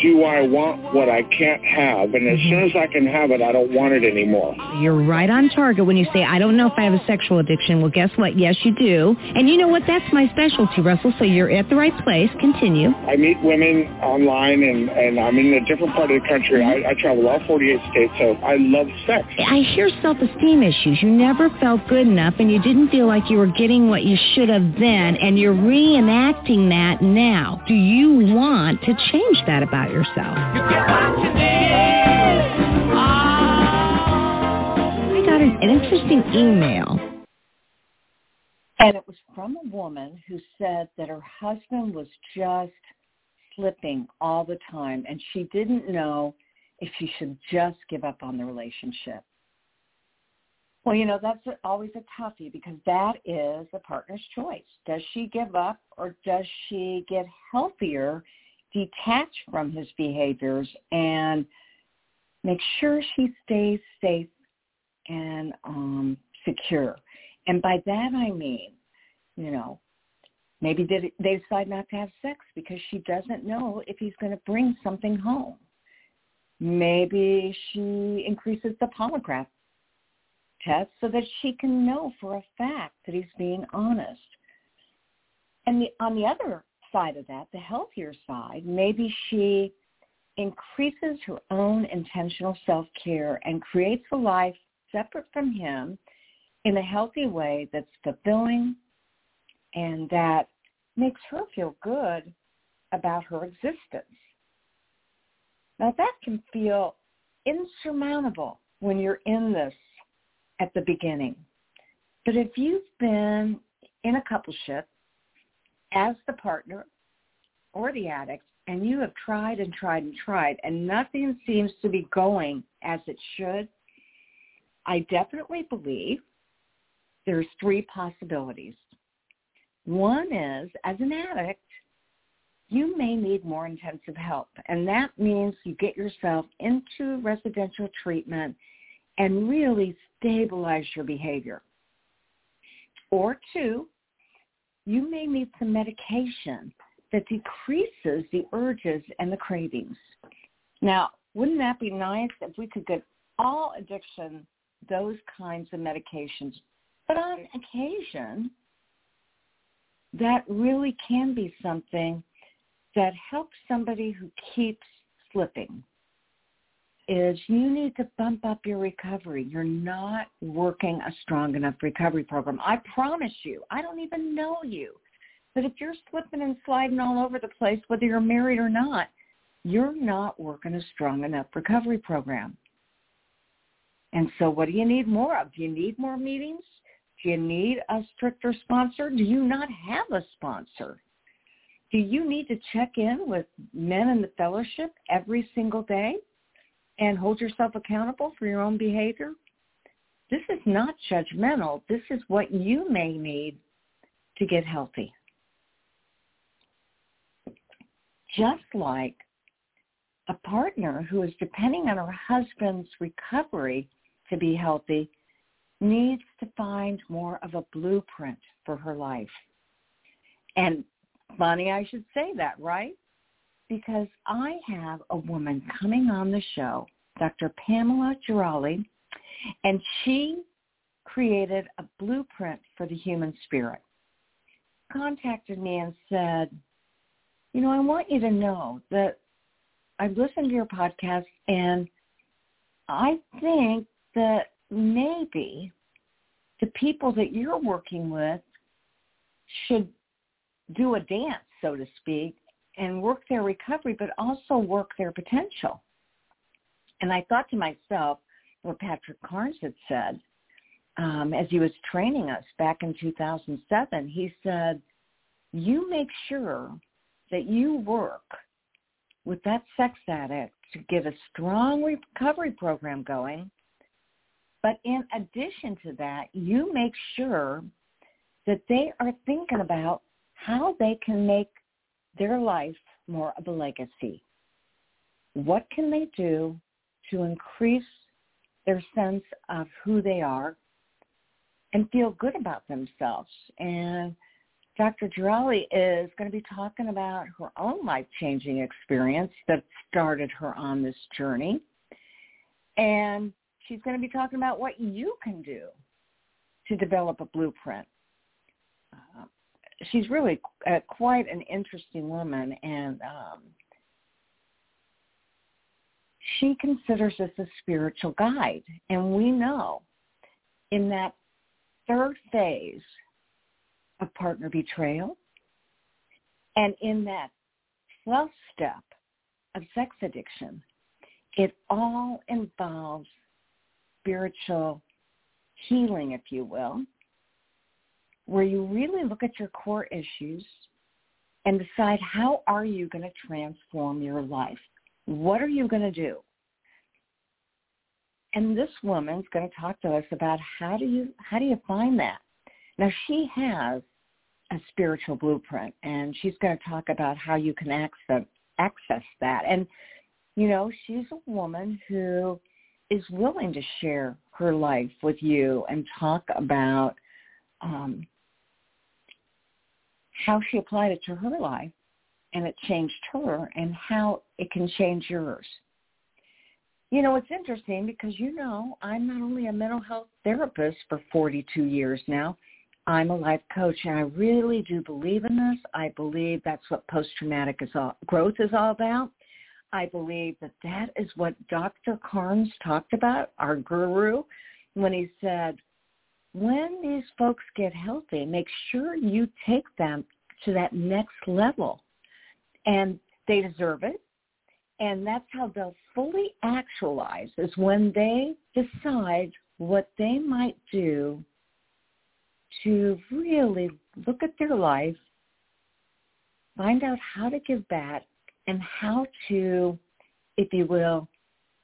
do I want what I can't have? And as mm-hmm. soon as I can have it, I don't want it anymore. You're right on target when you say, I don't know if I have a sexual addiction. Well, guess what? Yes, you do. And you know what? That's my specialty, Russell. So you're at the right place. Continue. I meet women online, and, and I'm in a different part of the country. I, I travel all 48 states, so I love sex. I hear self-esteem issues. You never felt good enough and you didn't feel like you were getting what you should have then and you're reenacting that now. Do you want to change that about yourself? I got an, an interesting email. And it was from a woman who said that her husband was just slipping all the time and she didn't know if she should just give up on the relationship. Well, you know, that's always a toughie because that is the partner's choice. Does she give up or does she get healthier, detach from his behaviors, and make sure she stays safe and um, secure? And by that I mean, you know, maybe they decide not to have sex because she doesn't know if he's going to bring something home. Maybe she increases the polygraph test so that she can know for a fact that he's being honest. And the, on the other side of that, the healthier side, maybe she increases her own intentional self-care and creates a life separate from him in a healthy way that's fulfilling and that makes her feel good about her existence. Now that can feel insurmountable when you're in this at the beginning. But if you've been in a coupleship as the partner or the addict and you have tried and tried and tried and nothing seems to be going as it should, I definitely believe there's three possibilities. One is, as an addict, you may need more intensive help. And that means you get yourself into residential treatment and really stabilize your behavior. Or two, you may need some medication that decreases the urges and the cravings. Now, wouldn't that be nice if we could get all addiction those kinds of medications? But on occasion, that really can be something that helps somebody who keeps slipping is you need to bump up your recovery. You're not working a strong enough recovery program. I promise you, I don't even know you. But if you're slipping and sliding all over the place, whether you're married or not, you're not working a strong enough recovery program. And so what do you need more of? Do you need more meetings? Do you need a stricter sponsor? Do you not have a sponsor? Do you need to check in with men in the fellowship every single day and hold yourself accountable for your own behavior? This is not judgmental. This is what you may need to get healthy. Just like a partner who is depending on her husband's recovery to be healthy needs to find more of a blueprint for her life. And funny I should say that, right? Because I have a woman coming on the show, Dr. Pamela Gerali, and she created a blueprint for the human spirit. Contacted me and said, you know, I want you to know that I've listened to your podcast and I think that maybe the people that you're working with should do a dance, so to speak, and work their recovery, but also work their potential. And I thought to myself, what Patrick Carnes had said um, as he was training us back in 2007, he said, you make sure that you work with that sex addict to get a strong recovery program going. But in addition to that, you make sure that they are thinking about how they can make their life more of a legacy. What can they do to increase their sense of who they are and feel good about themselves? And Dr. Gerali is going to be talking about her own life-changing experience that started her on this journey. And she's going to be talking about what you can do to develop a blueprint. She's really quite an interesting woman, and um, she considers us a spiritual guide. And we know in that third phase of partner betrayal. And in that 12th step of sex addiction, it all involves spiritual healing, if you will, where you really look at your core issues and decide how are you going to transform your life? What are you going to do? And this woman's going to talk to us about how do you how do you find that? Now she has a spiritual blueprint, and she's going to talk about how you can access access that. And you know, she's a woman who is willing to share her life with you and talk about um, how she applied it to her life and it changed her and how it can change yours. You know, it's interesting because you know I'm not only a mental health therapist for 42 years now, I'm a life coach and I really do believe in this. I believe that's what post-traumatic is all, growth is all about. I believe that that is what Dr. Carnes talked about, our guru, when he said, when these folks get healthy, make sure you take them to that next level. And they deserve it. And that's how they'll fully actualize is when they decide what they might do to really look at their life, find out how to give back and how to, if you will,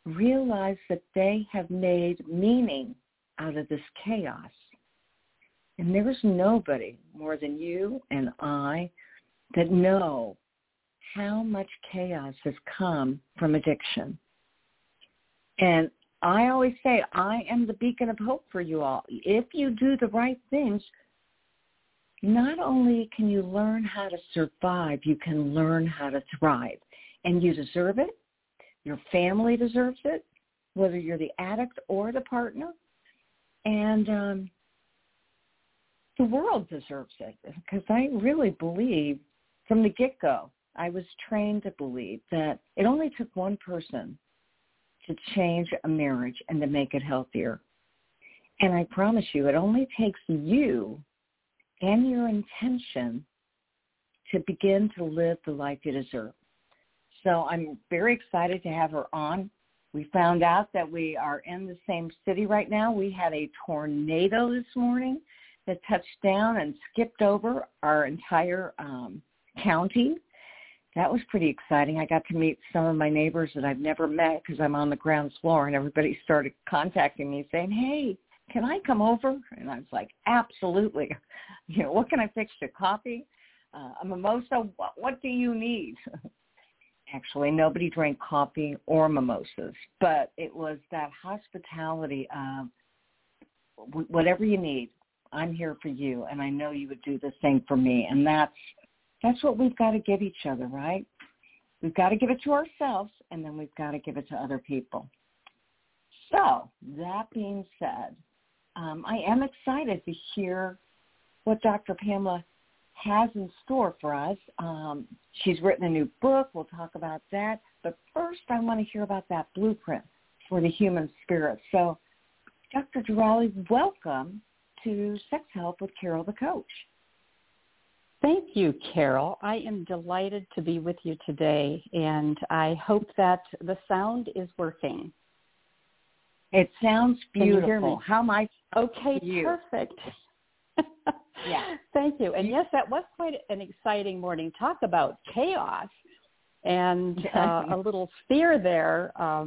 realize that they have made meaning out of this chaos. And there is nobody more than you and I that know how much chaos has come from addiction. And I always say I am the beacon of hope for you all. If you do the right things, not only can you learn how to survive, you can learn how to thrive. And you deserve it. Your family deserves it, whether you're the addict or the partner. And um, the world deserves it because I really believe from the get-go, I was trained to believe that it only took one person to change a marriage and to make it healthier. And I promise you, it only takes you and your intention to begin to live the life you deserve. So I'm very excited to have her on. We found out that we are in the same city right now. We had a tornado this morning that touched down and skipped over our entire um, county that was pretty exciting. I got to meet some of my neighbors that I've never met because I'm on the ground floor, and everybody started contacting me saying, "Hey, can I come over?" And I was like, "Absolutely." You know, what can I fix you? Coffee, uh, a mimosa. What, what do you need? Actually, nobody drank coffee or mimosas, but it was that hospitality of whatever you need. I'm here for you, and I know you would do the same for me, and that's That's what we've got to give each other, right? We've got to give it to ourselves, and then we've got to give it to other people. So that being said, um, I am excited to hear what Dr. Pamela has in store for us. Um, she's written a new book. We'll talk about that. But first, I want to hear about that blueprint for the human spirit. So, Dr. Gerali, welcome to Sex Help with Carol the Coach. Thank you, Carol. I am delighted to be with you today, and I hope that the sound is working. It sounds beautiful. How am I? Okay, perfect. yeah. Thank you. And yes, that was quite an exciting morning. Talk about chaos and uh, a little fear there. Uh,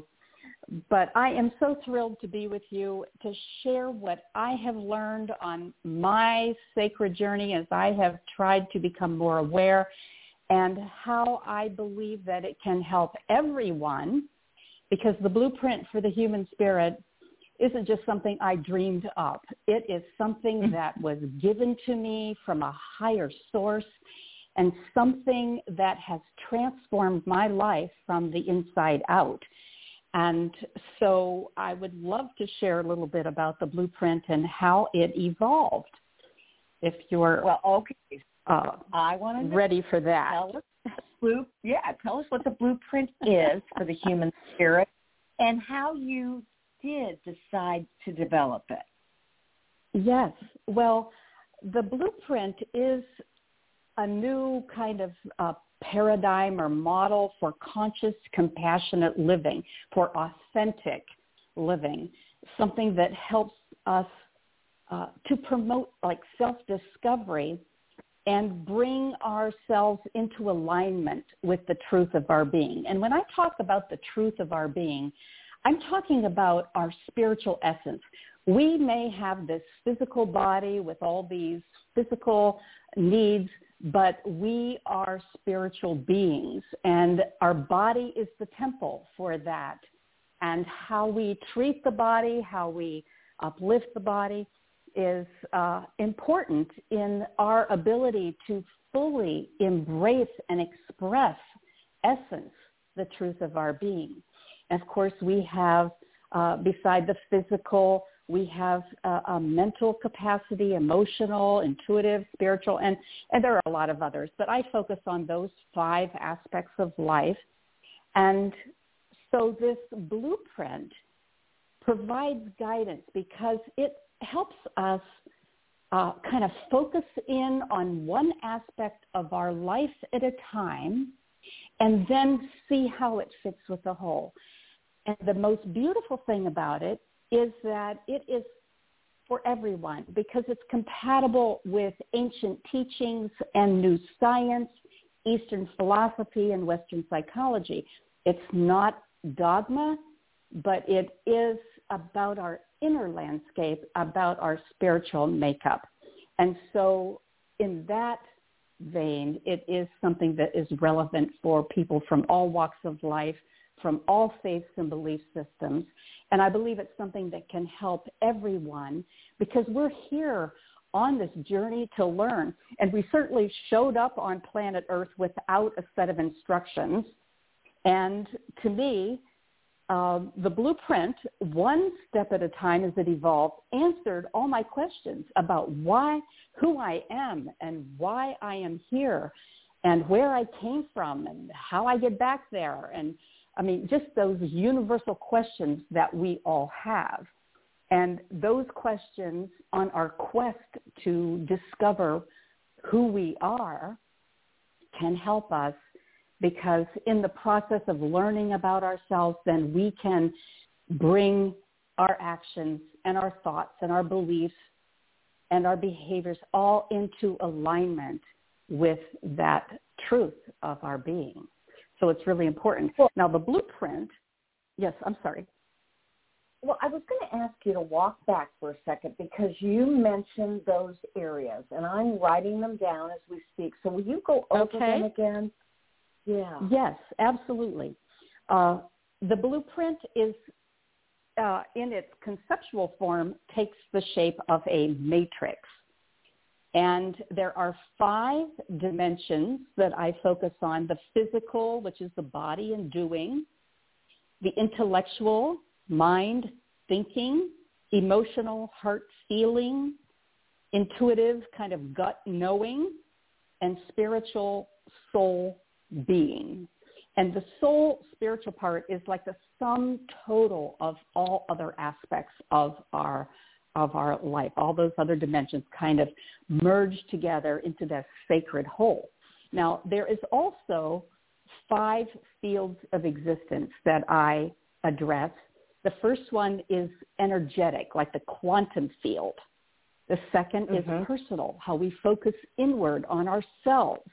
but I am so thrilled to be with you to share what I have learned on my sacred journey as I have tried to become more aware and how I believe that it can help everyone because the blueprint for the human spirit isn't just something I dreamed up. It is something mm. that was given to me from a higher source and something that has transformed my life from the inside out. And so I would love to share a little bit about the blueprint and how it evolved. If you're well, okay, uh, I want to ready for that. Tell us, blue, yeah, tell us what the blueprint is for the human spirit and how you did decide to develop it. Yes. Well, the blueprint is a new kind of uh, paradigm or model for conscious, compassionate living, for authentic living, something that helps us uh, to promote like self-discovery and bring ourselves into alignment with the truth of our being. And when I talk about the truth of our being, I'm talking about our spiritual essence. We may have this physical body with all these physical needs, but we are spiritual beings and our body is the temple for that. And how we treat the body, how we uplift the body is uh, important in our ability to fully embrace and express essence, the truth of our being. Of course, we have, uh, beside the physical, we have a, a mental capacity, emotional, intuitive, spiritual, and, and there are a lot of others. But I focus on those five aspects of life. And so this blueprint provides guidance because it helps us uh, kind of focus in on one aspect of our life at a time and then see how it fits with the whole. And the most beautiful thing about it is that it is for everyone because it's compatible with ancient teachings and new science, Eastern philosophy, and Western psychology. It's not dogma, but it is about our inner landscape, about our spiritual makeup. And so in that vein, it is something that is relevant for people from all walks of life, from all faiths and belief systems. And I believe it's something that can help everyone because we're here on this journey to learn. And we certainly showed up on planet Earth without a set of instructions. And to me, uh, the blueprint, one step at a time as it evolved, answered all my questions about why, who I am and why I am here and where I came from and how I get back there and I mean, just those universal questions that we all have. And those questions on our quest to discover who we are can help us because in the process of learning about ourselves, then we can bring our actions and our thoughts and our beliefs and our behaviors all into alignment with that truth of our being. So it's really important. Well, now the blueprint, yes, I'm sorry. Well, I was going to ask you to walk back for a second because you mentioned those areas, and I'm writing them down as we speak. So will you go over okay. them again? Yeah. Yes, absolutely. Uh, the blueprint is, uh, in its conceptual form, takes the shape of a matrix. And there are five dimensions that I focus on. The physical, which is the body and doing. The intellectual, mind, thinking. Emotional, heart, feeling. Intuitive, kind of gut knowing. And spiritual, soul, being. And the soul spiritual part is like the sum total of all other aspects of our of our life. All those other dimensions kind of merge together into that sacred whole. Now, there is also five fields of existence that I address. The first one is energetic, like the quantum field. The 2nd mm-hmm. is personal, how we focus inward on ourselves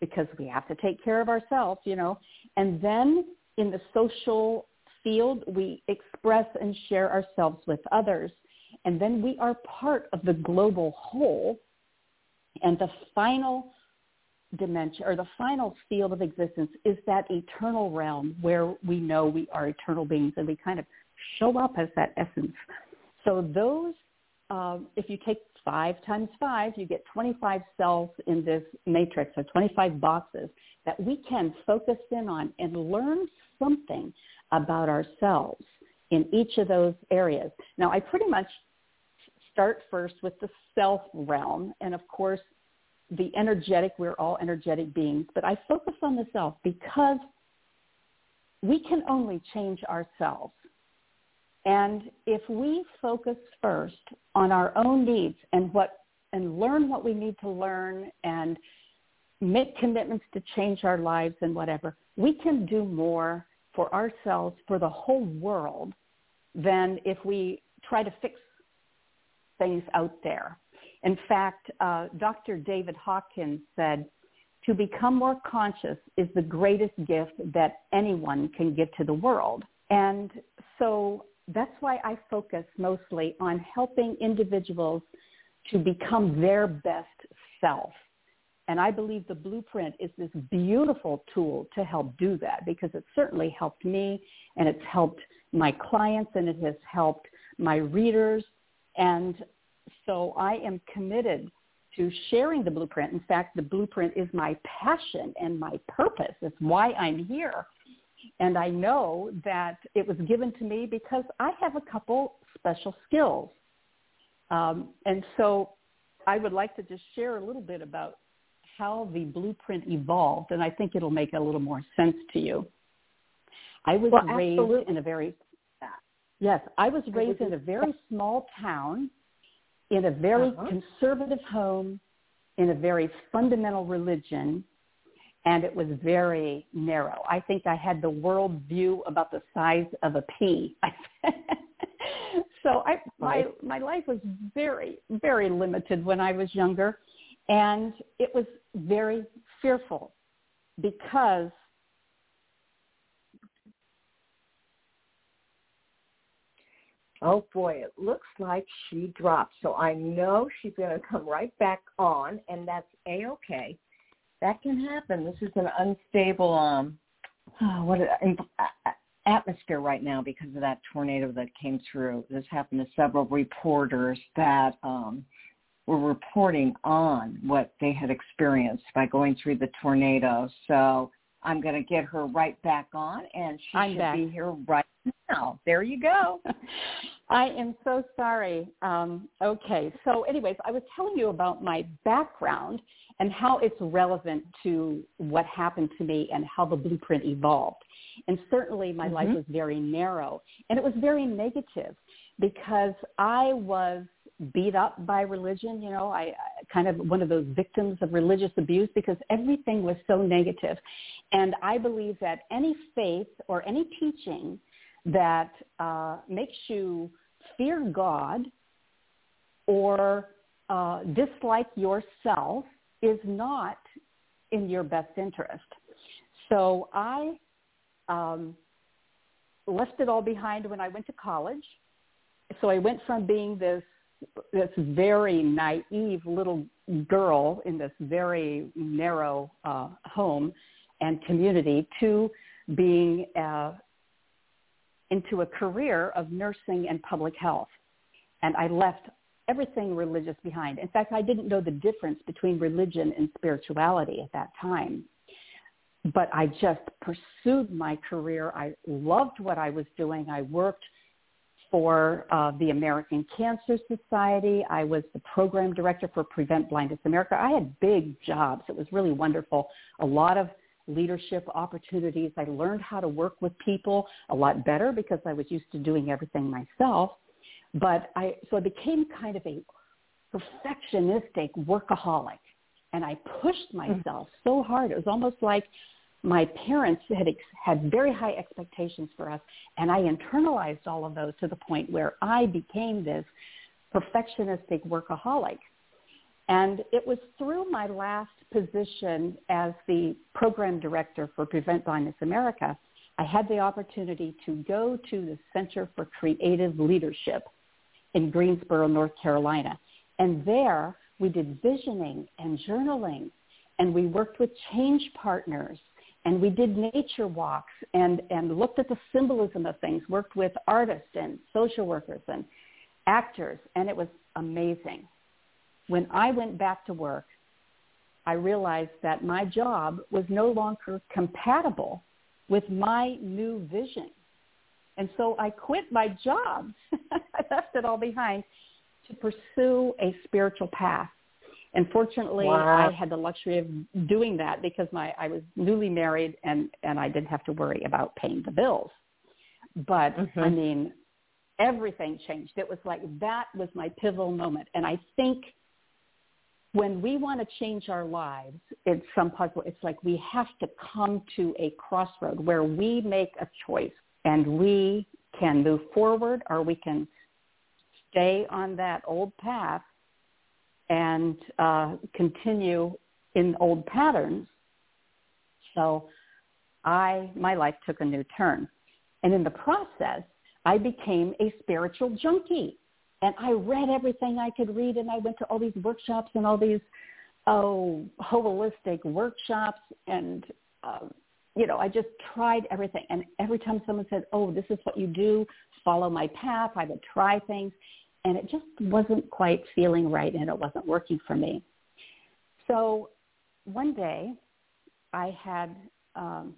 because we have to take care of ourselves, you know. And then in the social field, we express and share ourselves with others. And then we are part of the global whole. And the final dimension or the final field of existence is that eternal realm where we know we are eternal beings and we kind of show up as that essence. So those, um, if you take five times five, you get 25 cells in this matrix, or 25 boxes that we can focus in on and learn something about ourselves in each of those areas. Now, I pretty much start first with the self realm, and of course, the energetic, we're all energetic beings, but I focus on the self because we can only change ourselves. And if we focus first on our own needs and what and learn what we need to learn and make commitments to change our lives and whatever, we can do more for ourselves, for the whole world, than if we try to fix things out there. In fact, uh, Dr. David Hawkins said, to become more conscious is the greatest gift that anyone can give to the world. And so that's why I focus mostly on helping individuals to become their best self. And I believe the blueprint is this beautiful tool to help do that because it certainly helped me and it's helped my clients and it has helped my readers. And so I am committed to sharing the blueprint. In fact, the blueprint is my passion and my purpose. It's why I'm here. And I know that it was given to me because I have a couple special skills. Um, and so I would like to just share a little bit about how the blueprint evolved, and I think it'll make a little more sense to you. I was well, raised absolutely. in a very yes, I was raised in a very small town, in a very uh-huh. conservative home, in a very fundamental religion, and it was very narrow. I think I had the world view about the size of a pea. so I my my life was very very limited when I was younger, and it was very fearful because Oh boy, it looks like she dropped. So I know she's going to come right back on, and that's a-okay that can happen. This is an unstable um, oh, what atmosphere right now because of that tornado that came through. This happened to several reporters that um, were reporting on what they had experienced by going through the tornado. So I'm going to get her right back on, and she I'm should back. be here right now. There you go. I am so sorry. Um, okay, so anyways, I was telling you about my background and how it's relevant to what happened to me and how the blueprint evolved. And certainly my mm-hmm. life was very narrow and it was very negative because I was beat up by religion, you know, I kind of one of those victims of religious abuse because everything was so negative. And I believe that any faith or any teaching that uh, makes you fear God or uh, dislike yourself is not in your best interest. So I um, left it all behind when I went to college. So I went from being this this very naive little girl in this very narrow uh, home and community to being uh, into a career of nursing and public health. And I left everything religious behind. In fact, I didn't know the difference between religion and spirituality at that time. But I just pursued my career. I loved what I was doing. I worked for uh, the American Cancer Society. I was the program director for Prevent Blindness America. I had big jobs. It was really wonderful. A lot of leadership opportunities. I learned how to work with people a lot better because I was used to doing everything myself. But I so I became kind of a perfectionistic workaholic, and I pushed mm. myself so hard. It was almost like my parents had had very high expectations for us, and I internalized all of those to the point where I became this perfectionistic workaholic. And it was through my last position as the program director for Prevent Blindness America, I had the opportunity to go to the Center for Creative Leadership in Greensboro, North Carolina. And there we did visioning and journaling and we worked with change partners and we did nature walks and, and looked at the symbolism of things, worked with artists and social workers and actors, and it was amazing. When I went back to work, I realized that my job was no longer compatible with my new vision. And so I quit my job. I left it all behind to pursue a spiritual path. And fortunately, wow. I had the luxury of doing that because my I was newly married and and I didn't have to worry about paying the bills. But mm-hmm. I mean, everything changed. It was like that was my pivotal moment. And I think when we want to change our lives, it's some puzzle. It's like we have to come to a crossroad where we make a choice and we can move forward or we can stay on that old path and uh, continue in old patterns. So I, my life took a new turn. And in the process, I became a spiritual junkie and I read everything I could read, and I went to all these workshops and all these oh holistic workshops, and um, you know I just tried everything. And every time someone said, "Oh, this is what you do," follow my path, I would try things, and it just wasn't quite feeling right, and it wasn't working for me. So one day, I had um,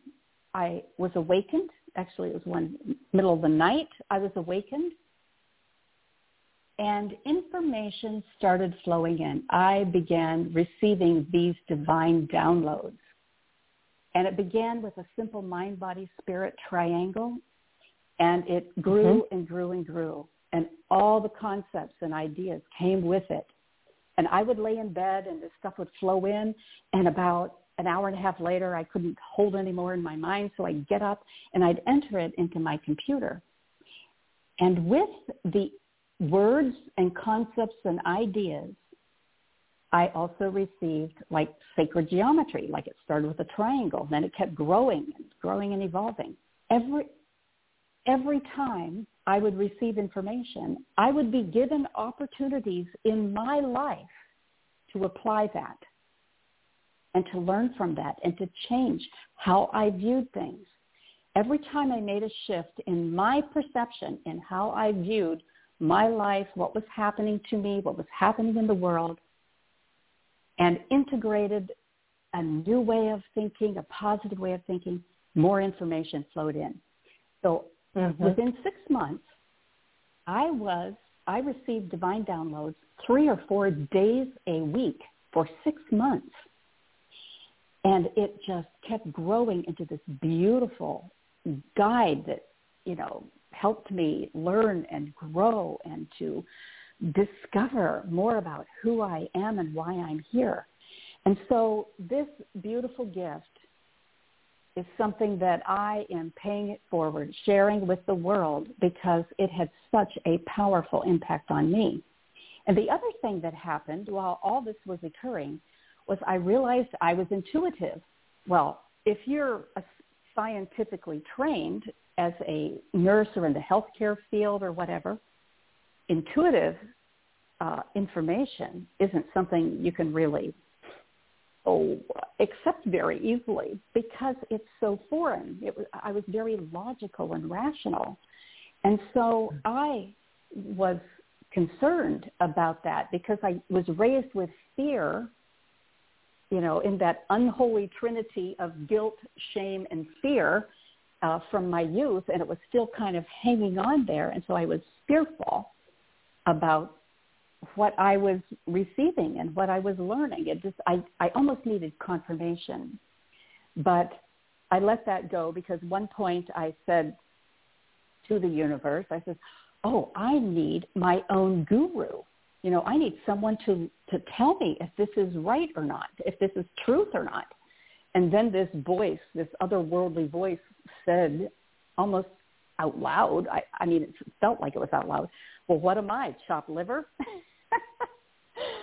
I was awakened. Actually, it was one middle of the night. I was awakened and information started flowing in. I began receiving these divine downloads. And it began with a simple mind, body, spirit triangle. And it grew mm-hmm. and grew and grew. And all the concepts and ideas came with it. And I would lay in bed and this stuff would flow in. And about an hour and a half later, I couldn't hold anymore in my mind. So I'd get up and I'd enter it into my computer. And with the words and concepts and ideas, I also received like sacred geometry, like it started with a triangle, then it kept growing and growing and evolving. Every every time I would receive information, I would be given opportunities in my life to apply that and to learn from that and to change how I viewed things. Every time I made a shift in my perception in how I viewed my life, what was happening to me, what was happening in the world, and integrated a new way of thinking, a positive way of thinking, more information flowed in. So mm-hmm. within six months, I was, I received divine downloads three or four days a week for six months. And it just kept growing into this beautiful guide that, you know, helped me learn and grow and to discover more about who I am and why I'm here. And so this beautiful gift is something that I am paying it forward, sharing with the world because it had such a powerful impact on me. And the other thing that happened while all this was occurring was I realized I was intuitive. Well, if you're a scientifically trained, as a nurse or in the healthcare field or whatever, intuitive uh, information isn't something you can really oh, accept very easily because it's so foreign. It was, I was very logical and rational. And so I was concerned about that because I was raised with fear, you know, in that unholy trinity of guilt, shame, and fear uh, from my youth, and it was still kind of hanging on there. And so I was fearful about what I was receiving and what I was learning. It just I, I almost needed confirmation. But I let that go because one point I said to the universe, I said, Oh, I need my own guru. You know, I need someone to, to tell me if this is right or not, if this is truth or not. And then this voice, this otherworldly voice said almost out loud, I, I mean, it felt like it was out loud, well, what am I, chopped liver?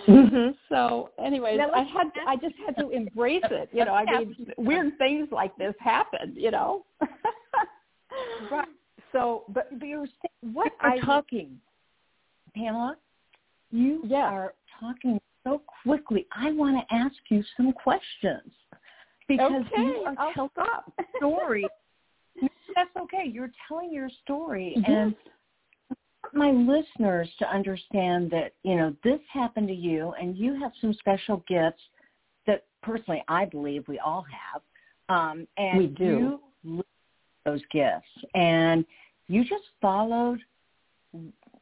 mm-hmm. So, anyways, I had I just had to embrace it. You know, I mean, weird things like this happen. You know. right. So, but, but you're what are talking, Pamela? You yeah. are talking so quickly. I want to ask you some questions because okay, you are I'll telling stop. story. That's okay. You're telling your story, mm-hmm. and my listeners to understand that you know this happened to you, and you have some special gifts that personally I believe we all have, um, and we do you those gifts, and you just followed,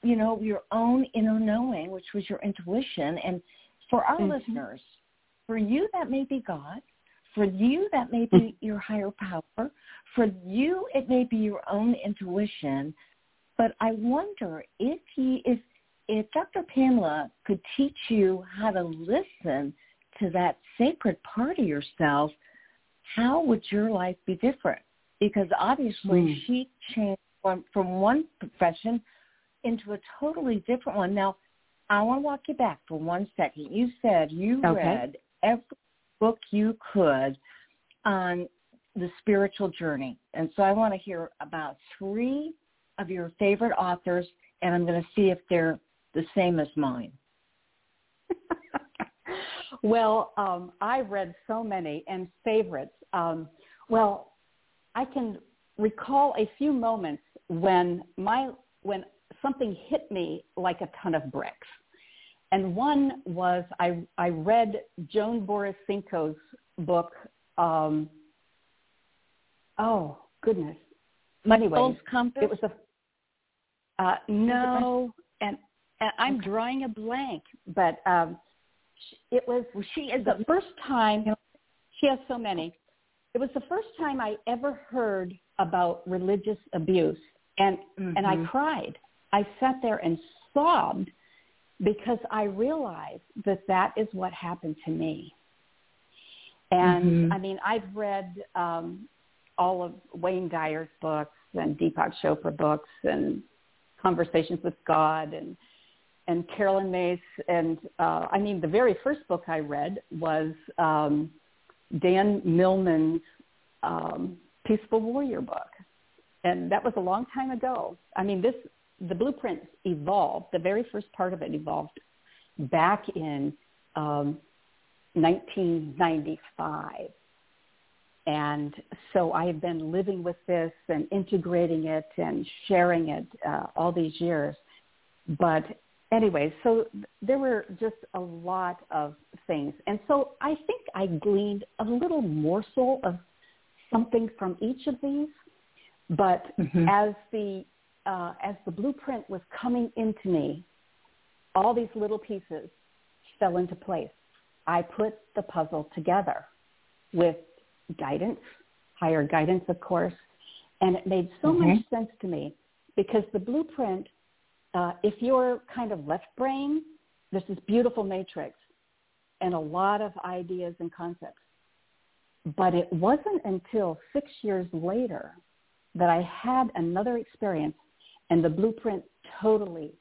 you know, your own inner knowing, which was your intuition, and for our mm-hmm. listeners, for you that may be God, for you that may be mm-hmm. your higher power, for you it may be your own intuition but I wonder if he if if Dr. Pamela could teach you how to listen to that sacred part of yourself, how would your life be different? Because obviously mm. she changed from, from one profession into a totally different one. Now, I want to walk you back for one second. You said you okay. read every book you could on the spiritual journey. And so I want to hear about three of your favorite authors, and I'm going to see if they're the same as mine. well, um, I read so many and favorites. Um, well, I can recall a few moments when my when something hit me like a ton of bricks. And one was I I read Joan Borysenko's book. Um, oh goodness. Anyways, Compass? it was a uh, no, and, and I'm drawing a blank, but um, it was she is the first time. She has so many. It was the first time I ever heard about religious abuse, and mm-hmm. and I cried. I sat there and sobbed because I realized that that is what happened to me. And mm-hmm. I mean, I've read um, all of Wayne Dyer's books and Deepak Chopra books and Conversations with God and and Caroline Myss and uh, I mean the very first book I read was um, Dan Millman's um, Peaceful Warrior book, and that was a long time ago. I mean this the blueprint evolved. The very first part of it evolved back in um, 1995 and so I have been living with this and integrating it and sharing it uh, all these years. But anyway, so there were just a lot of things. And so I think I gleaned a little morsel of something from each of these. But mm-hmm. as the uh, as the blueprint was coming into me, all these little pieces fell into place. I put the puzzle together with guidance, higher guidance, of course. And it made so mm-hmm. much sense to me because the blueprint, uh, if you're kind of left brain, there's this beautiful matrix and a lot of ideas and concepts. But it wasn't until six years later that I had another experience and the blueprint totally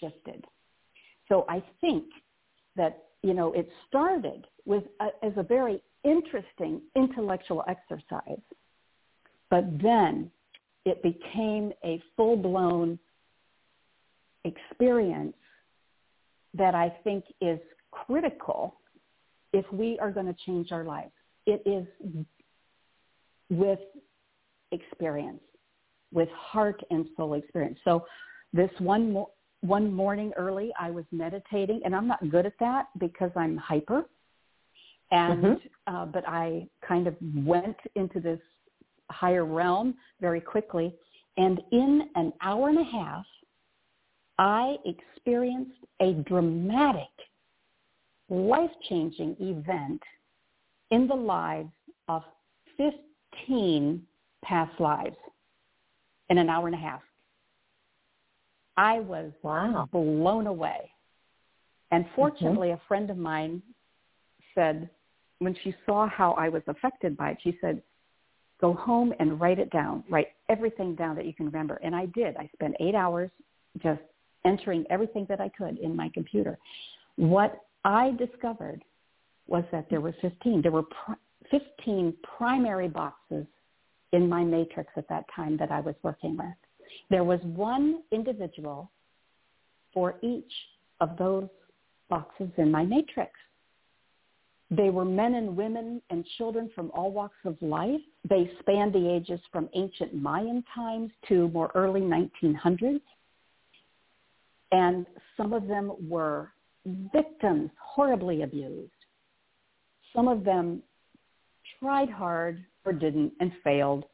shifted. So I think that, you know, it started with a, as a very interesting intellectual exercise. But then it became a full-blown experience that I think is critical if we are going to change our lives. It is with experience, with heart and soul experience. So this one one morning early, I was meditating, and I'm not good at that because I'm hyper. And Mm-hmm. uh, but I kind of went into this higher realm very quickly, and in an hour and a half, I experienced a dramatic, life-changing event in the lives of 15 past lives in an hour and a half. I was Wow. blown away. And fortunately, a friend of mine said, when she saw how I was affected by it, she said, go home and write it down. Write everything down that you can remember. And I did. I spent eight hours just entering everything that I could in my computer. What I discovered was that there were 15. There were pr- 15 primary boxes in my matrix at that time that I was working with. There was one individual for each of those boxes in my matrix. They were men and women and children from all walks of life. They spanned the ages from ancient Mayan times to more early 1900s. And some of them were victims, horribly abused. Some of them tried hard or didn't and failed.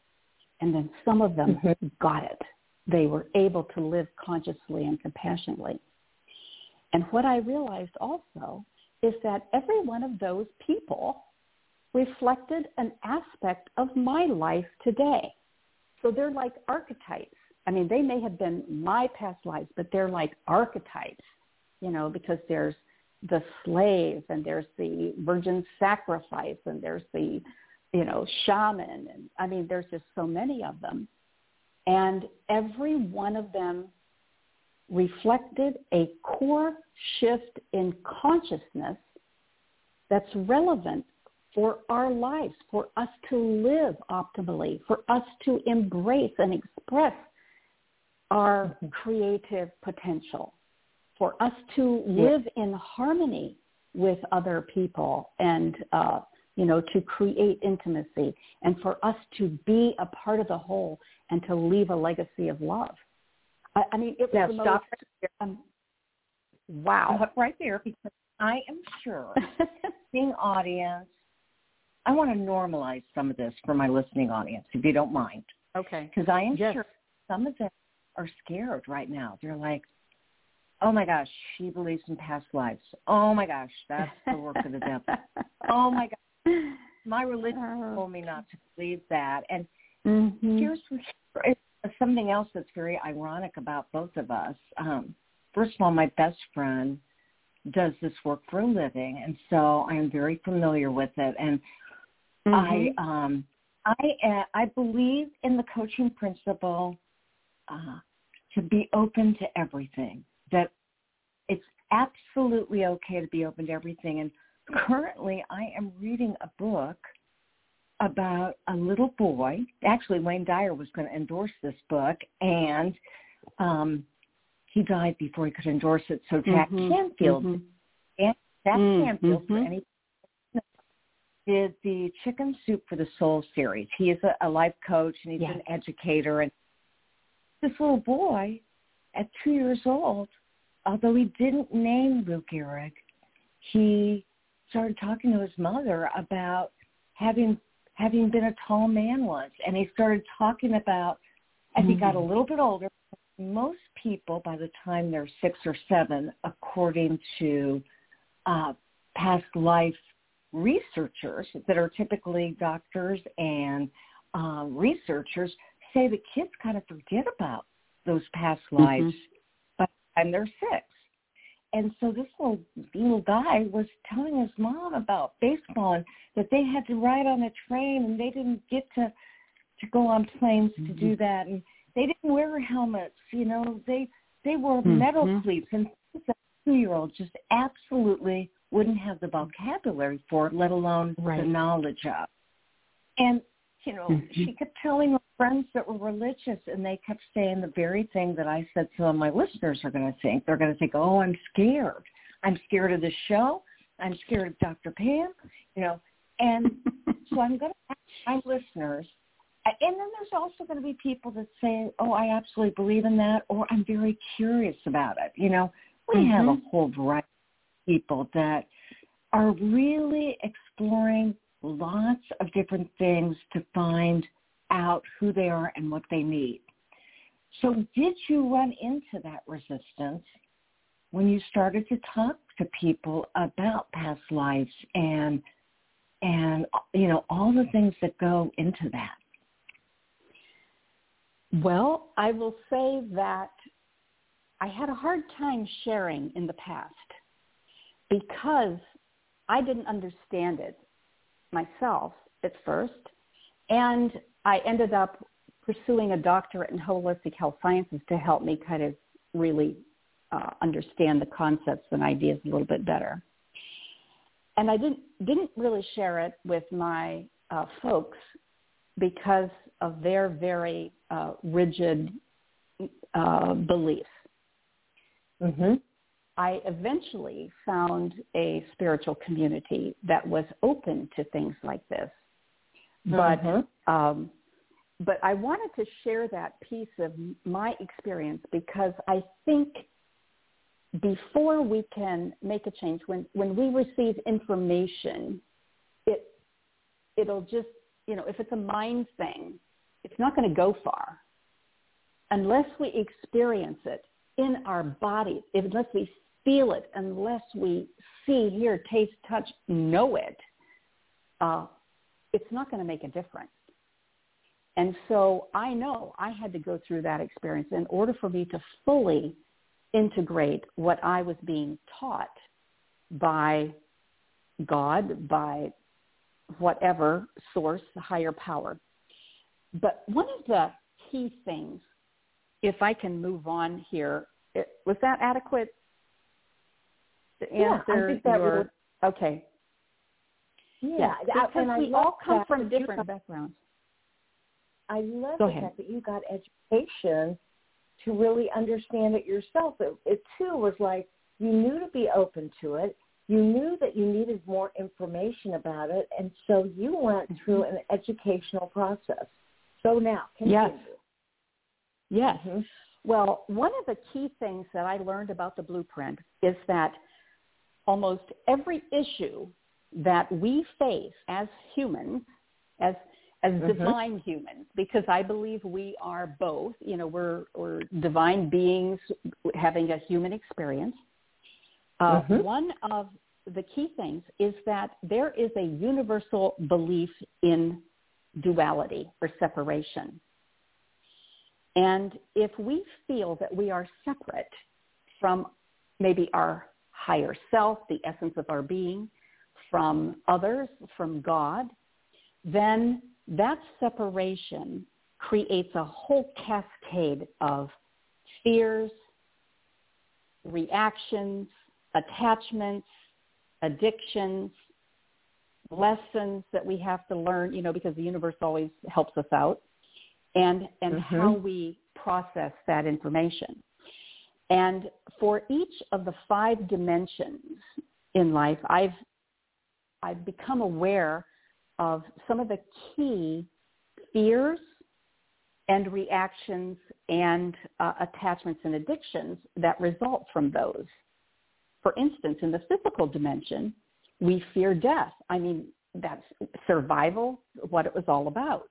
And then some of them mm-hmm. got it. They were able to live consciously and compassionately. And what I realized also is that every one of those people reflected an aspect of my life today. So they're like archetypes. I mean, they may have been my past lives, but they're like archetypes, you know, because there's the slave and there's the virgin sacrifice and there's the, you know, shaman. And I mean, there's just so many of them. And every one of them reflected a core shift in consciousness that's relevant for our lives, for us to live optimally, for us to embrace and express our creative potential, for us to live in harmony with other people and, uh, you know, to create intimacy and for us to be a part of the whole and to leave a legacy of love. I, I mean, it was Now the stop most, um, wow. Right there because I am sure listening audience, I want to normalize some of this for my listening audience, if you don't mind, okay. because I am Yes. sure some of them are scared right now. They're like, "Oh my gosh, she believes in past lives. Oh my gosh, that's the work of the devil. Oh my gosh, my religion told me not to believe that." And Mhm. here's it's something else that's very ironic about both of us. Um, first of all, my best friend does this work for a living, and so I am very familiar with it. And I Mhm. um, I uh, I believe in the coaching principle uh, to be open to everything. That it's absolutely okay to be open to everything. And currently, I am reading a book about a little boy. Actually, Wayne Dyer was going to endorse this book, and um, he died before he could endorse it. So Jack Mhm. Canfield, Mhm. and Jack Mm, Canfield, for any did the Chicken Soup for the Soul series. He is a, a life coach and he's Yes. an educator. And this little boy, at two years old, although he didn't name Lou Gehrig, he started talking to his mother about having having been a tall man once, and he started talking about as he got a little bit older. Most people, by the time they're six or seven, according to uh, past life researchers that are typically doctors and um, researchers, say the kids kind of forget about those past lives by the time they're six. And so this little little guy was telling his mom about baseball and that they had to ride on a train and they didn't get to to go on planes to do that and they didn't wear helmets, you know, they they wore metal Mhm. cleats and a two year old just absolutely wouldn't have the vocabulary for it, let alone Right. the knowledge of. And, you know, Mhm. she kept telling friends that were religious and they kept saying the very thing that I said some of my listeners are going to think. They're going to think, oh, I'm scared. I'm scared of the show. I'm scared of Dr. Pam, you know. And so I'm going to ask my listeners and then there's also going to be people that say, "Oh, I absolutely believe in that," or "I'm very curious about it." You know, we mm-hmm. have a whole variety of people that are really exploring lots of different things to find out who they are and what they need. So did you run into that resistance when you started to talk to people about past lives and and you know all the things that go into that? Well, I will say that I had a hard time sharing in the past because I didn't understand it myself at first. And I ended up pursuing a doctorate in holistic health sciences to help me kind of really uh, understand the concepts and ideas a little bit better. And I didn't didn't really share it with my uh, folks because of their very uh, rigid uh, beliefs. Mm-hmm. I eventually found a spiritual community that was open to things like this. But mm-hmm. um, but I wanted to share that piece of my experience because I think before we can make a change, when when we receive information, it it'll just you know if it's a mind thing, it's not going to go far unless we experience it in our body, unless we feel it unless we see, hear, taste, touch, know it, uh, it's not going to make a difference. And so I know I had to go through that experience in order for me to fully integrate what I was being taught by God, by whatever source, the higher power. But one of the key things, if I can move on here, it, was that adequate to answer yeah, I think that your would, okay. Yeah, yeah because we all come from different backgrounds. I love Go the ahead. fact that you got education to really understand it yourself. It, it too was like you knew to be open to it. You knew that you needed more information about it, and so you went mm-hmm. through an educational process. So now, continue. Yes. Yes. Mm-hmm. Well, one of the key things that I learned about the blueprint is that almost every issue that we face as humans, as as mm-hmm. divine humans, because I believe we are both. You know, we're we're divine beings having a human experience. Uh, mm-hmm. One of the key things is that there is a universal belief in duality or separation. And if we feel that we are separate from maybe our higher self, the essence of our being, from others, from God, then that separation creates a whole cascade of fears, reactions, attachments, addictions, lessons that we have to learn, you know, because the universe always helps us out, and, and mm-hmm. how we process that information. And for each of the five dimensions in life, I've I've become aware of some of the key fears and reactions and uh, attachments and addictions that result from those. For instance, in the physical dimension, we fear death. I mean, that's survival, what it was all about.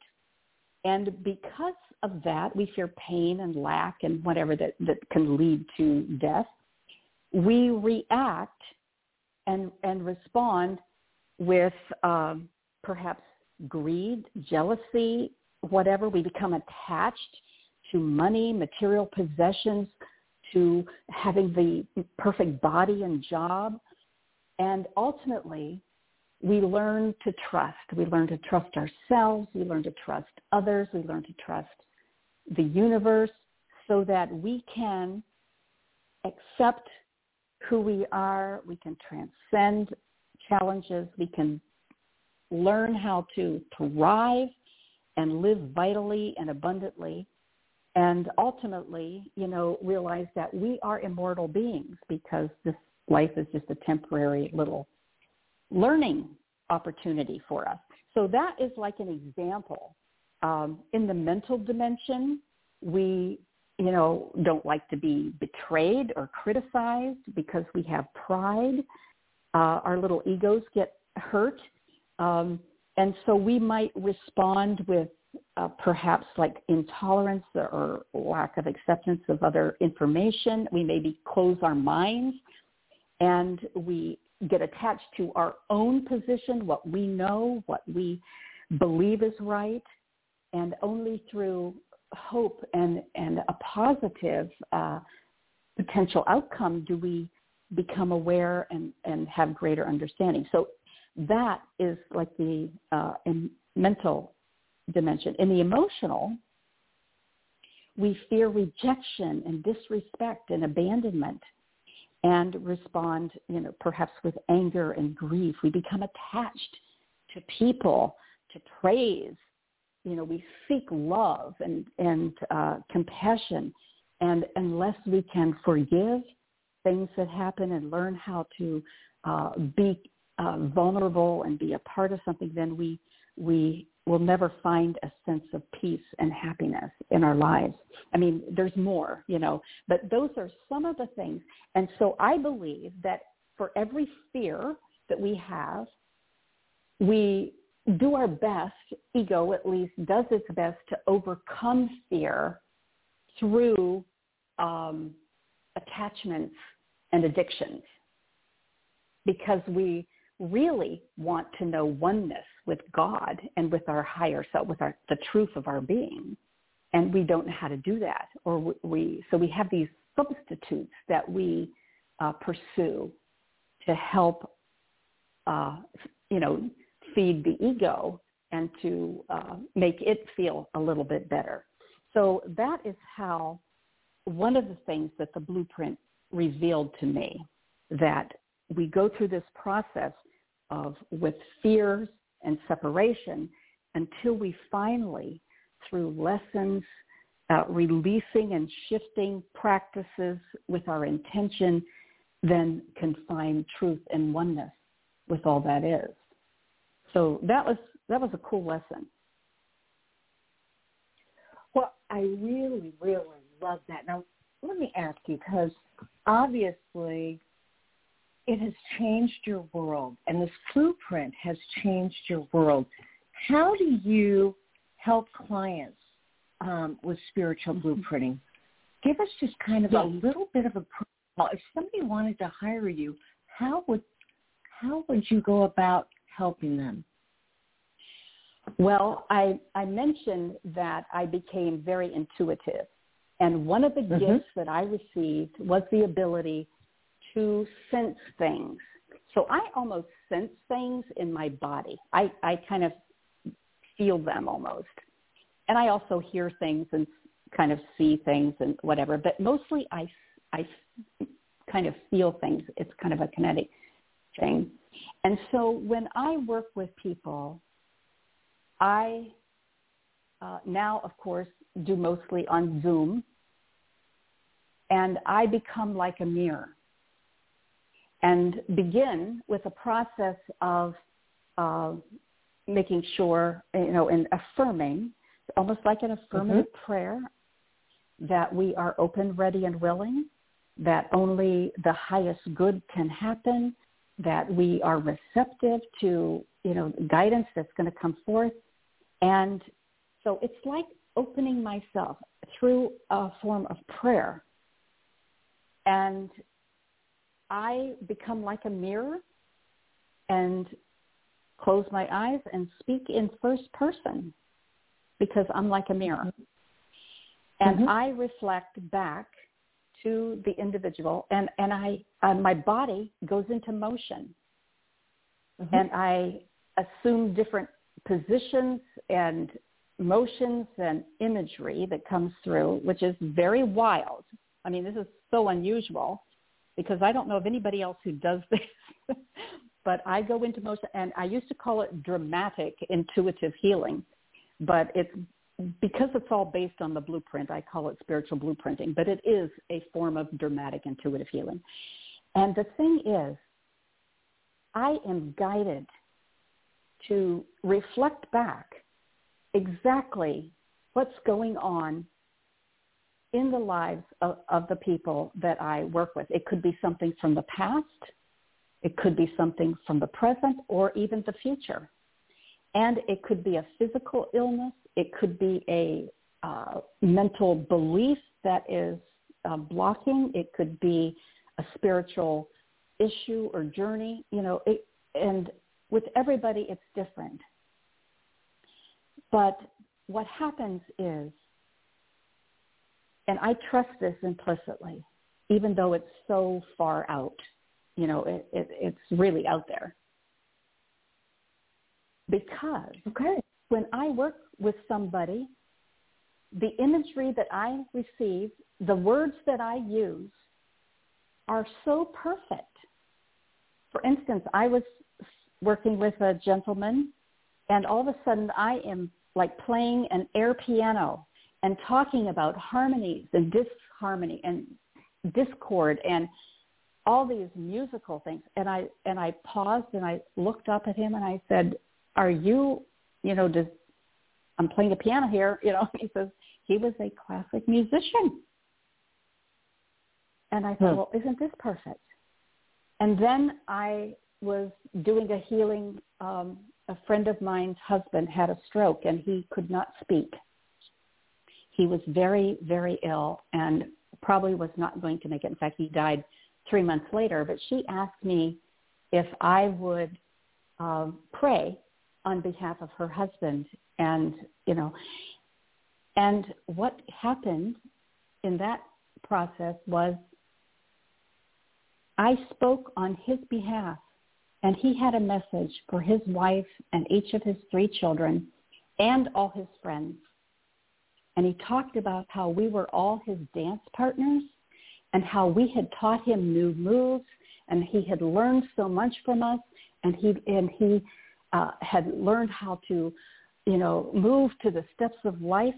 And because of that, we fear pain and lack and whatever that, that can lead to death. We react and, and respond with um, perhaps greed, jealousy, whatever. We become attached to money, material possessions, to having the perfect body and job. And ultimately, we learn to trust. We learn to trust ourselves. We learn to trust others. We learn to trust the universe so that we can accept who we are. We can transcend challenges. We can learn how to thrive and live vitally and abundantly and ultimately, you know, realize that we are immortal beings because this life is just a temporary little learning opportunity for us. So that is like an example Um, in the mental dimension, we, you know, don't like to be betrayed or criticized because we have pride. Uh, our little egos get hurt. Um, and so we might respond with uh, perhaps like intolerance or lack of acceptance of other information. We maybe close our minds and we get attached to our own position, what we know, what we believe is right, and only through hope and, and a positive uh, potential outcome do we become aware and, and have greater understanding. So that is like the uh, mental dimension. In the emotional, we fear rejection and disrespect and abandonment and respond, you know, perhaps with anger and grief. We become attached to people, to praise. You know, we seek love and, and uh, compassion. And unless we can forgive things that happen and learn how to uh, be uh, vulnerable and be a part of something, then we we will never find a sense of peace and happiness in our lives. I mean, there's more, you know, but those are some of the things. And so I believe that for every fear that we have, we do our best, ego at least does its best to overcome fear through um, attachments and addictions because we really want to know oneness with God and with our higher self, with our, the truth of our being. And we don't know how to do that. Or we, so we have these substitutes that we uh, pursue to help, uh, you know, feed the ego and to uh, make it feel a little bit better. So that is how one of the things that the blueprint revealed to me that we go through this process of with fears and separation until we finally, through lessons, uh, releasing and shifting practices with our intention, then can find truth and oneness with all that is. So that was that was a cool lesson. Well, I really, really love that. Now, let me ask you, because obviously it has changed your world and this blueprint has changed your world. How do you help clients um, with spiritual blueprinting? Give us just kind of a little bit of a profile. if somebody wanted to hire you, how would how would you go about helping them? Well, I, I mentioned that I became very intuitive. And one of the mm-hmm. gifts that I received was the ability to sense things. So I almost sense things in my body. I, I kind of feel them almost. And I also hear things and kind of see things and whatever, but mostly I, I kind of feel things. It's kind of a kinetic thing. And so when I work with people, I uh, now, of course, do mostly on Zoom, and I become like a mirror and begin with a process of uh, making sure, you know, and affirming, almost like an affirmative mm-hmm. prayer, that we are open, ready, and willing, that only the highest good can happen, that we are receptive to, you know, guidance that's going to come forth. And so it's like opening myself through a form of prayer. And I become like a mirror and close my eyes and speak in first person because I'm like a mirror. And mm-hmm. I reflect back to the individual and, and I, uh, my body goes into motion. Mm-hmm. And I assume different positions and motions and imagery that comes through, which is very wild. I mean, this is so unusual because I don't know of anybody else who does this. but I go into motion, and I used to call it dramatic intuitive healing, but it's because it's all based on the blueprint. I call it spiritual blueprinting, but it is a form of dramatic intuitive healing. And the thing is, I am guided to reflect back exactly what's going on in the lives of, of the people that I work with. It could be something from the past, it could be something from the present, or even the future. And it could be a physical illness. It could be a uh, mental belief that is uh, blocking. It could be a spiritual issue or journey. You know, it, and with everybody, it's different. But what happens is, and I trust this implicitly, even though it's so far out, you know, it, it, it's really out there. Because okay. when I work with somebody, the imagery that I receive, the words that I use are so perfect. For instance, I was working with a gentleman and all of a sudden I am like playing an air piano and talking about harmonies and disharmony and discord and all these musical things and i and i paused and i looked up at him and i said are you you know does i'm playing a piano here you know he says he was a classic musician and i thought hmm. well isn't this perfect and then i was doing a healing um a friend of mine's husband had a stroke and he could not speak. He was very, very ill and probably was not going to make it. In fact, he died three months later. But she asked me if I would uh, pray on behalf of her husband. And, you know, and what happened in that process was I spoke on his behalf and he had a message for his wife and each of his three children and all his friends. And he talked about how we were all his dance partners and how we had taught him new moves and he had learned so much from us and he and he uh, had learned how to you know move to the steps of life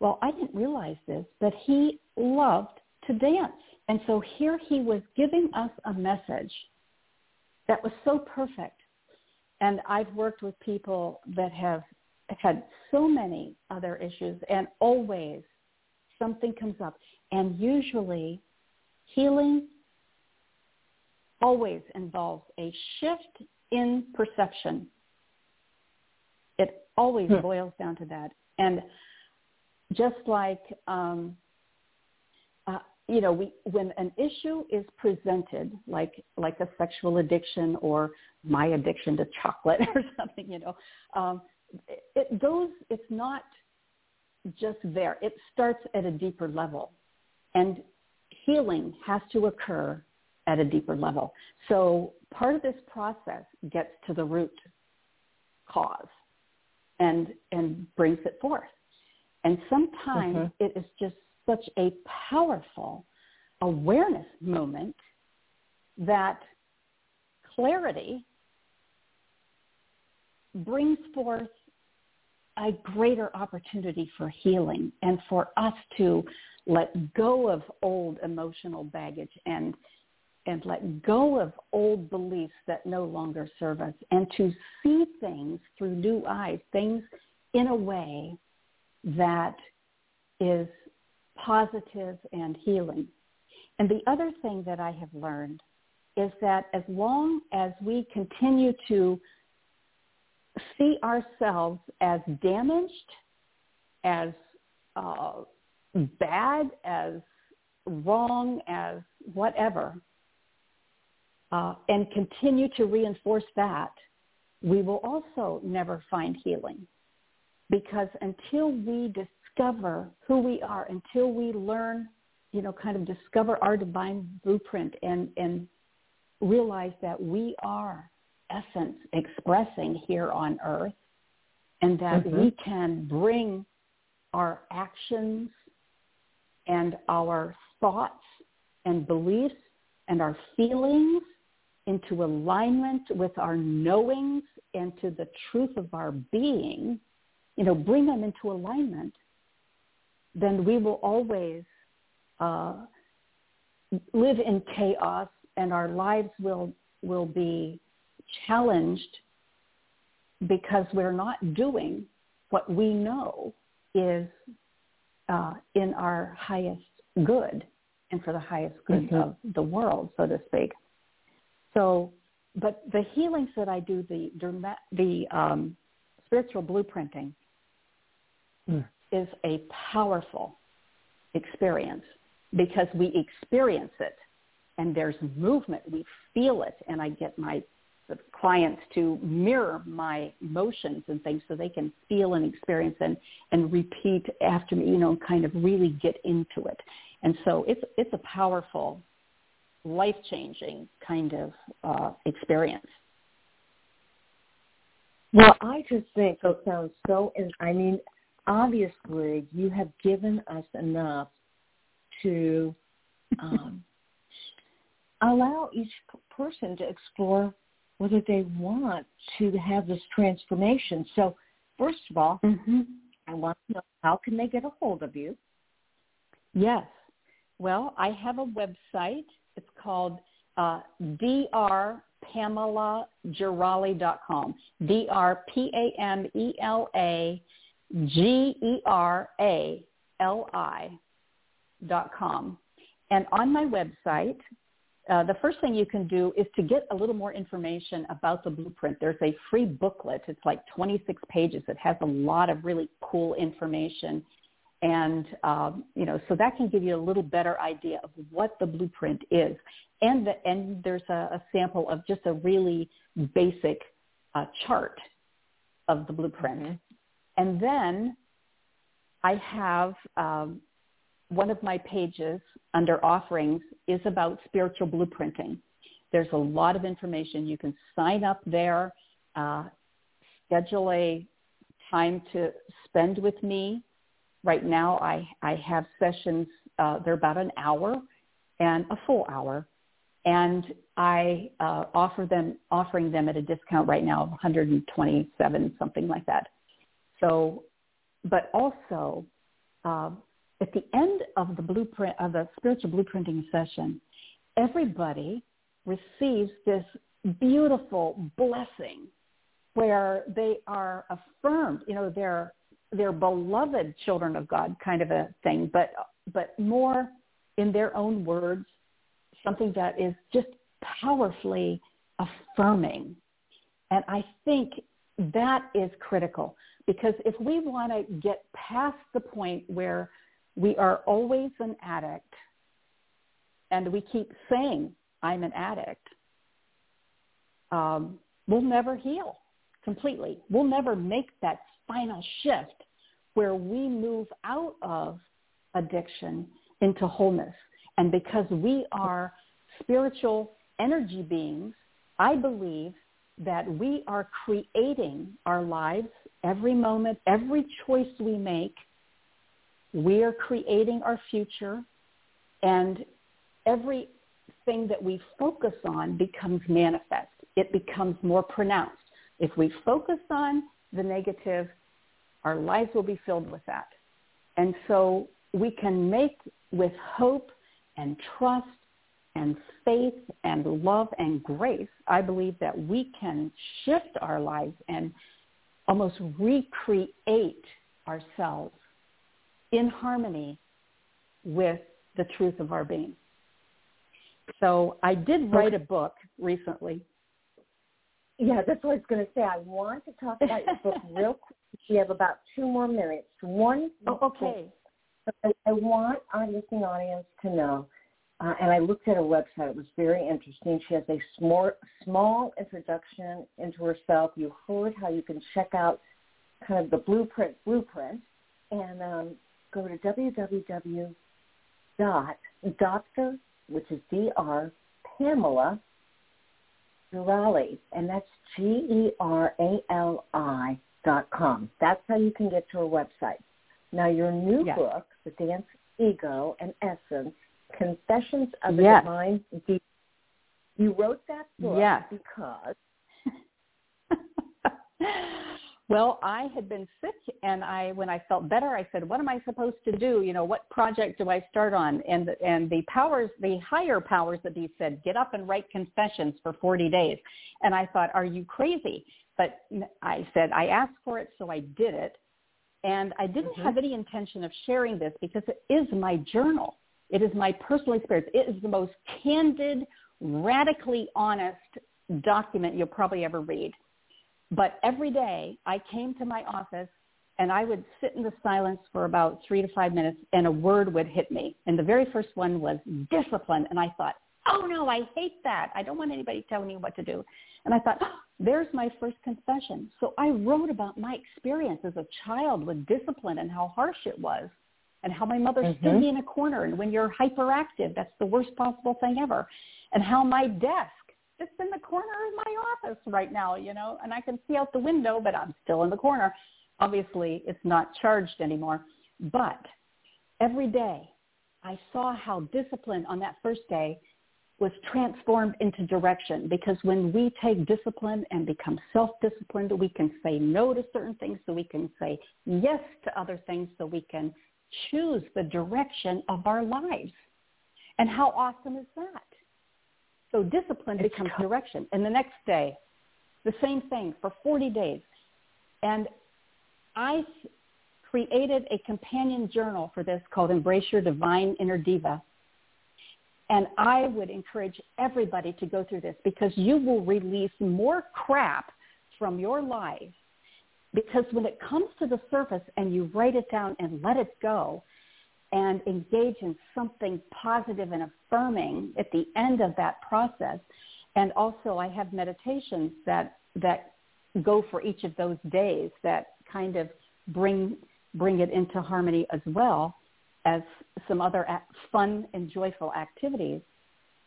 well i didn't realize this but he loved to dance and so here he was giving us a message that was so perfect. And I've worked with people that have had so many other issues and always something comes up. And usually healing always involves a shift in perception. It always hmm. boils down to that. And just like um, you know, we, when an issue is presented, like like a sexual addiction or my addiction to chocolate or something, you know, um, it, goes. It's not just there. It starts at a deeper level, and healing has to occur at a deeper level. So part of this process gets to the root cause and and brings it forth. And sometimes mm-hmm. it is just such a powerful awareness moment that clarity brings forth a greater opportunity for healing and for us to let go of old emotional baggage and and let go of old beliefs that no longer serve us and to see things through new eyes, things in a way that is positive and healing. And the other thing that I have learned is that as long as we continue to see ourselves as damaged, as uh, bad, as wrong, as whatever, uh, and continue to reinforce that, we will also never find healing. Because until we discover who we are until we learn, you know, kind of discover our divine blueprint and, and realize that we are essence expressing here on earth and that mm-hmm. we can bring our actions and our thoughts and beliefs and our feelings into alignment with our knowings and to the truth of our being, you know, bring them into alignment, then we will always uh, live in chaos and our lives will will be challenged because we're not doing what we know is uh, in our highest good and for the highest good mm-hmm. of the world, so to speak. So, but the healings that I do, the the um, spiritual blueprinting, mm. is a powerful experience because we experience it and there's movement. We feel it, and I get my clients to mirror my emotions and things so they can feel and experience and, and repeat after me, you know, kind of really get into it. And so it's, it's a powerful, life-changing kind of uh, experience. Well, I just think it sounds so, I mean, obviously you have given us enough to um, allow each person to explore whether they want to have this transformation. So, first of all, mm-hmm. I want to know how can they get a hold of you? Yes. Well, I have a website. It's called uh, drpamelagerali.com. D-R-P-A-M-E-L-A-G-E-R-A-L-I dot com. And on my website, uh, the first thing you can do is to get a little more information about the blueprint. There's a free booklet. It's like 26 pages. It has a lot of really cool information. And, um, you know, so that can give you a little better idea of what the blueprint is. And, the, and there's a, a sample of just a really basic uh, chart of the blueprint. Mm-hmm. And then I have um, one of my pages under offerings is about spiritual blueprinting. There's a lot of information. You can sign up there, uh, schedule a time to spend with me. Right now, I, I have sessions, uh, they're about an hour and a full hour. And I uh, offer them, offering them at a discount right now of 127, something like that. So, but also, uh, at the end of the blueprint of the spiritual blueprinting session, everybody receives this beautiful blessing where they are affirmed, you know, they're they're beloved children of God kind of a thing, but but more in their own words, something that is just powerfully affirming. And I think that is critical because if we want to get past the point where we are always an addict. And we keep saying, I'm an addict. Um, we'll never heal completely. We'll never make that final shift where we move out of addiction into wholeness. And because we are spiritual energy beings, I believe that we are creating our lives every moment, every choice we make we are creating our future and everything that we focus on becomes manifest. It becomes more pronounced. If we focus on the negative, our lives will be filled with that. And so we can make with hope and trust and faith and love and grace, I believe that we can shift our lives and almost recreate ourselves in harmony with the truth of our being. So I did write a book recently. Yeah, that's what I was going to say. I want to talk about your book real quick. We have about two more minutes. One, oh, okay. I, I want our listening audience to know, uh, and I looked at her website. It was very interesting. She has a small, small introduction into herself. You heard how you can check out kind of the blueprint, blueprint, and um, go to www dot doctor, which is D-R, Pamela Gerali, and that's G-E-R-A-L-I dot com. That's how you can get to her website. Now, your new yes. book, The Dance Ego and Essence, Confessions of a yes. Divine Deep. You wrote that book yes. because Well, I had been sick and I when I felt better I said, "What am I supposed to do? You know, what project do I start on?" And and the powers, the higher powers that be said, "Get up and write confessions for 40 days." And I thought, "Are you crazy?" But I said, "I asked for it, so I did it." And I didn't Mm-hmm. have any intention of sharing this because it is my journal. It is my personal experience. It is the most candid, radically honest document you'll probably ever read. But every day I came to my office and I would sit in the silence for about three to five minutes and a word would hit me. And the very first one was discipline. And I thought, oh no, I hate that. I don't want anybody telling me what to do. And I thought, oh, there's my first confession. So I wrote about my experience as a child with discipline and how harsh it was and how my mother Mhm. stood me in a corner. And when you're hyperactive, that's the worst possible thing ever. And how my desk just in the corner of my office right now, you know, and I can see out the window, but I'm still in the corner. Obviously, it's not charged anymore. But every day, I saw how discipline on that first day was transformed into direction because when we take discipline and become self-disciplined, we can say no to certain things so we can say yes to other things so we can choose the direction of our lives. And how awesome is that? So discipline It's becomes co- direction. And the next day, the same thing for 40 days. And I created a companion journal for this called Embrace Your Divine Inner Diva. And I would encourage everybody to go through this because you will release more crap from your life because when it comes to the surface and you write it down and let it go and engage in something positive and affirming at the end of that process, and also I have meditations that that go for each of those days that kind of bring bring it into harmony as well as some other fun and joyful activities.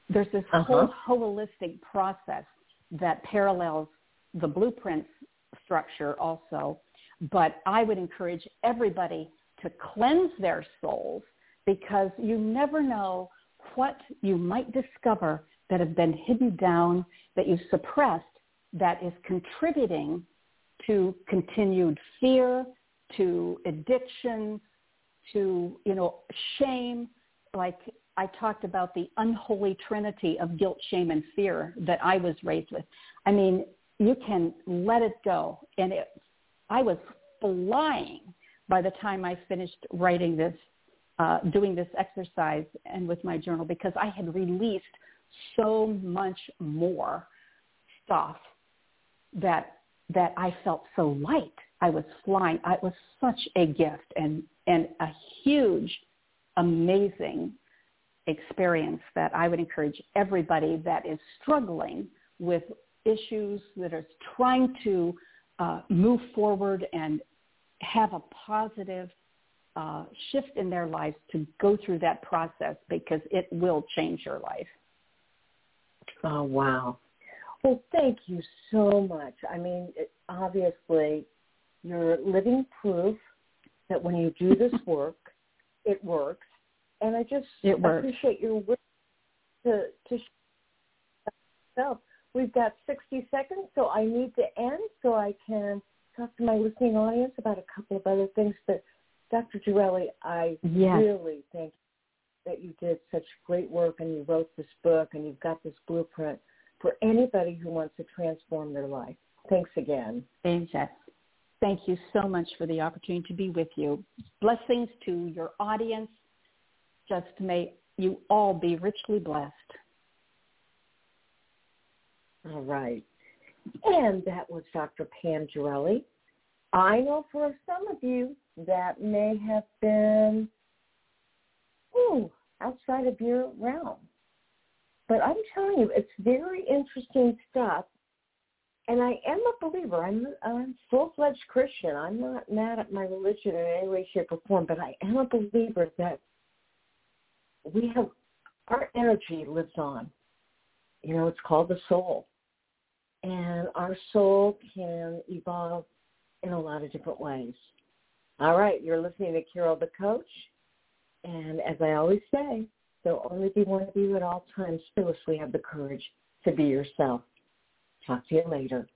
There's this Uh-huh. whole holistic process that parallels the blueprint structure also. But I would encourage everybody to cleanse their souls because you never know what you might discover that have been hidden down, that you suppressed, that is contributing to continued fear, to addiction, to, you know, shame. Like I talked about the unholy trinity of guilt, shame, and fear that I was raised with. I mean, you can let it go. And it, I was flying by the time I finished writing this, uh, doing this exercise and with my journal because I had released so much more stuff that that I felt so light. I was flying. It was such a gift and and a huge, amazing experience that I would encourage everybody that is struggling with issues that are trying to uh, move forward and have a positive uh, shift in their lives to go through that process because it will change your life. Oh, wow. Well, thank you so much. I mean, it, obviously, you're living proof that when you do this work, it works. And I just It works. appreciate your work to to so we've got 60 seconds, so I need to end so I can talk to my listening audience about a couple of other things. But Dr. Gerali, I Yes. really thank you that you did such great work and you wrote this book and you've got this blueprint for anybody who wants to transform their life. Thanks again. Yes. Thank you so much for the opportunity to be with you. Blessings to your audience. Just may you all be richly blessed. All right. And that was Dr. Pam Gerali. I know for some of you that may have been ooh, outside of your realm. But I'm telling you, it's very interesting stuff. And I am a believer. I'm a full-fledged Christian. I'm not mad at my religion in any way, shape, or form, but I am a believer that we have, our energy lives on. You know, it's called the soul and our soul can evolve in a lot of different ways. All right, you're listening to Carol the Coach, and as I always say, there'll only be one of you at all times. Fearlessly have the courage to be yourself. Talk to you later.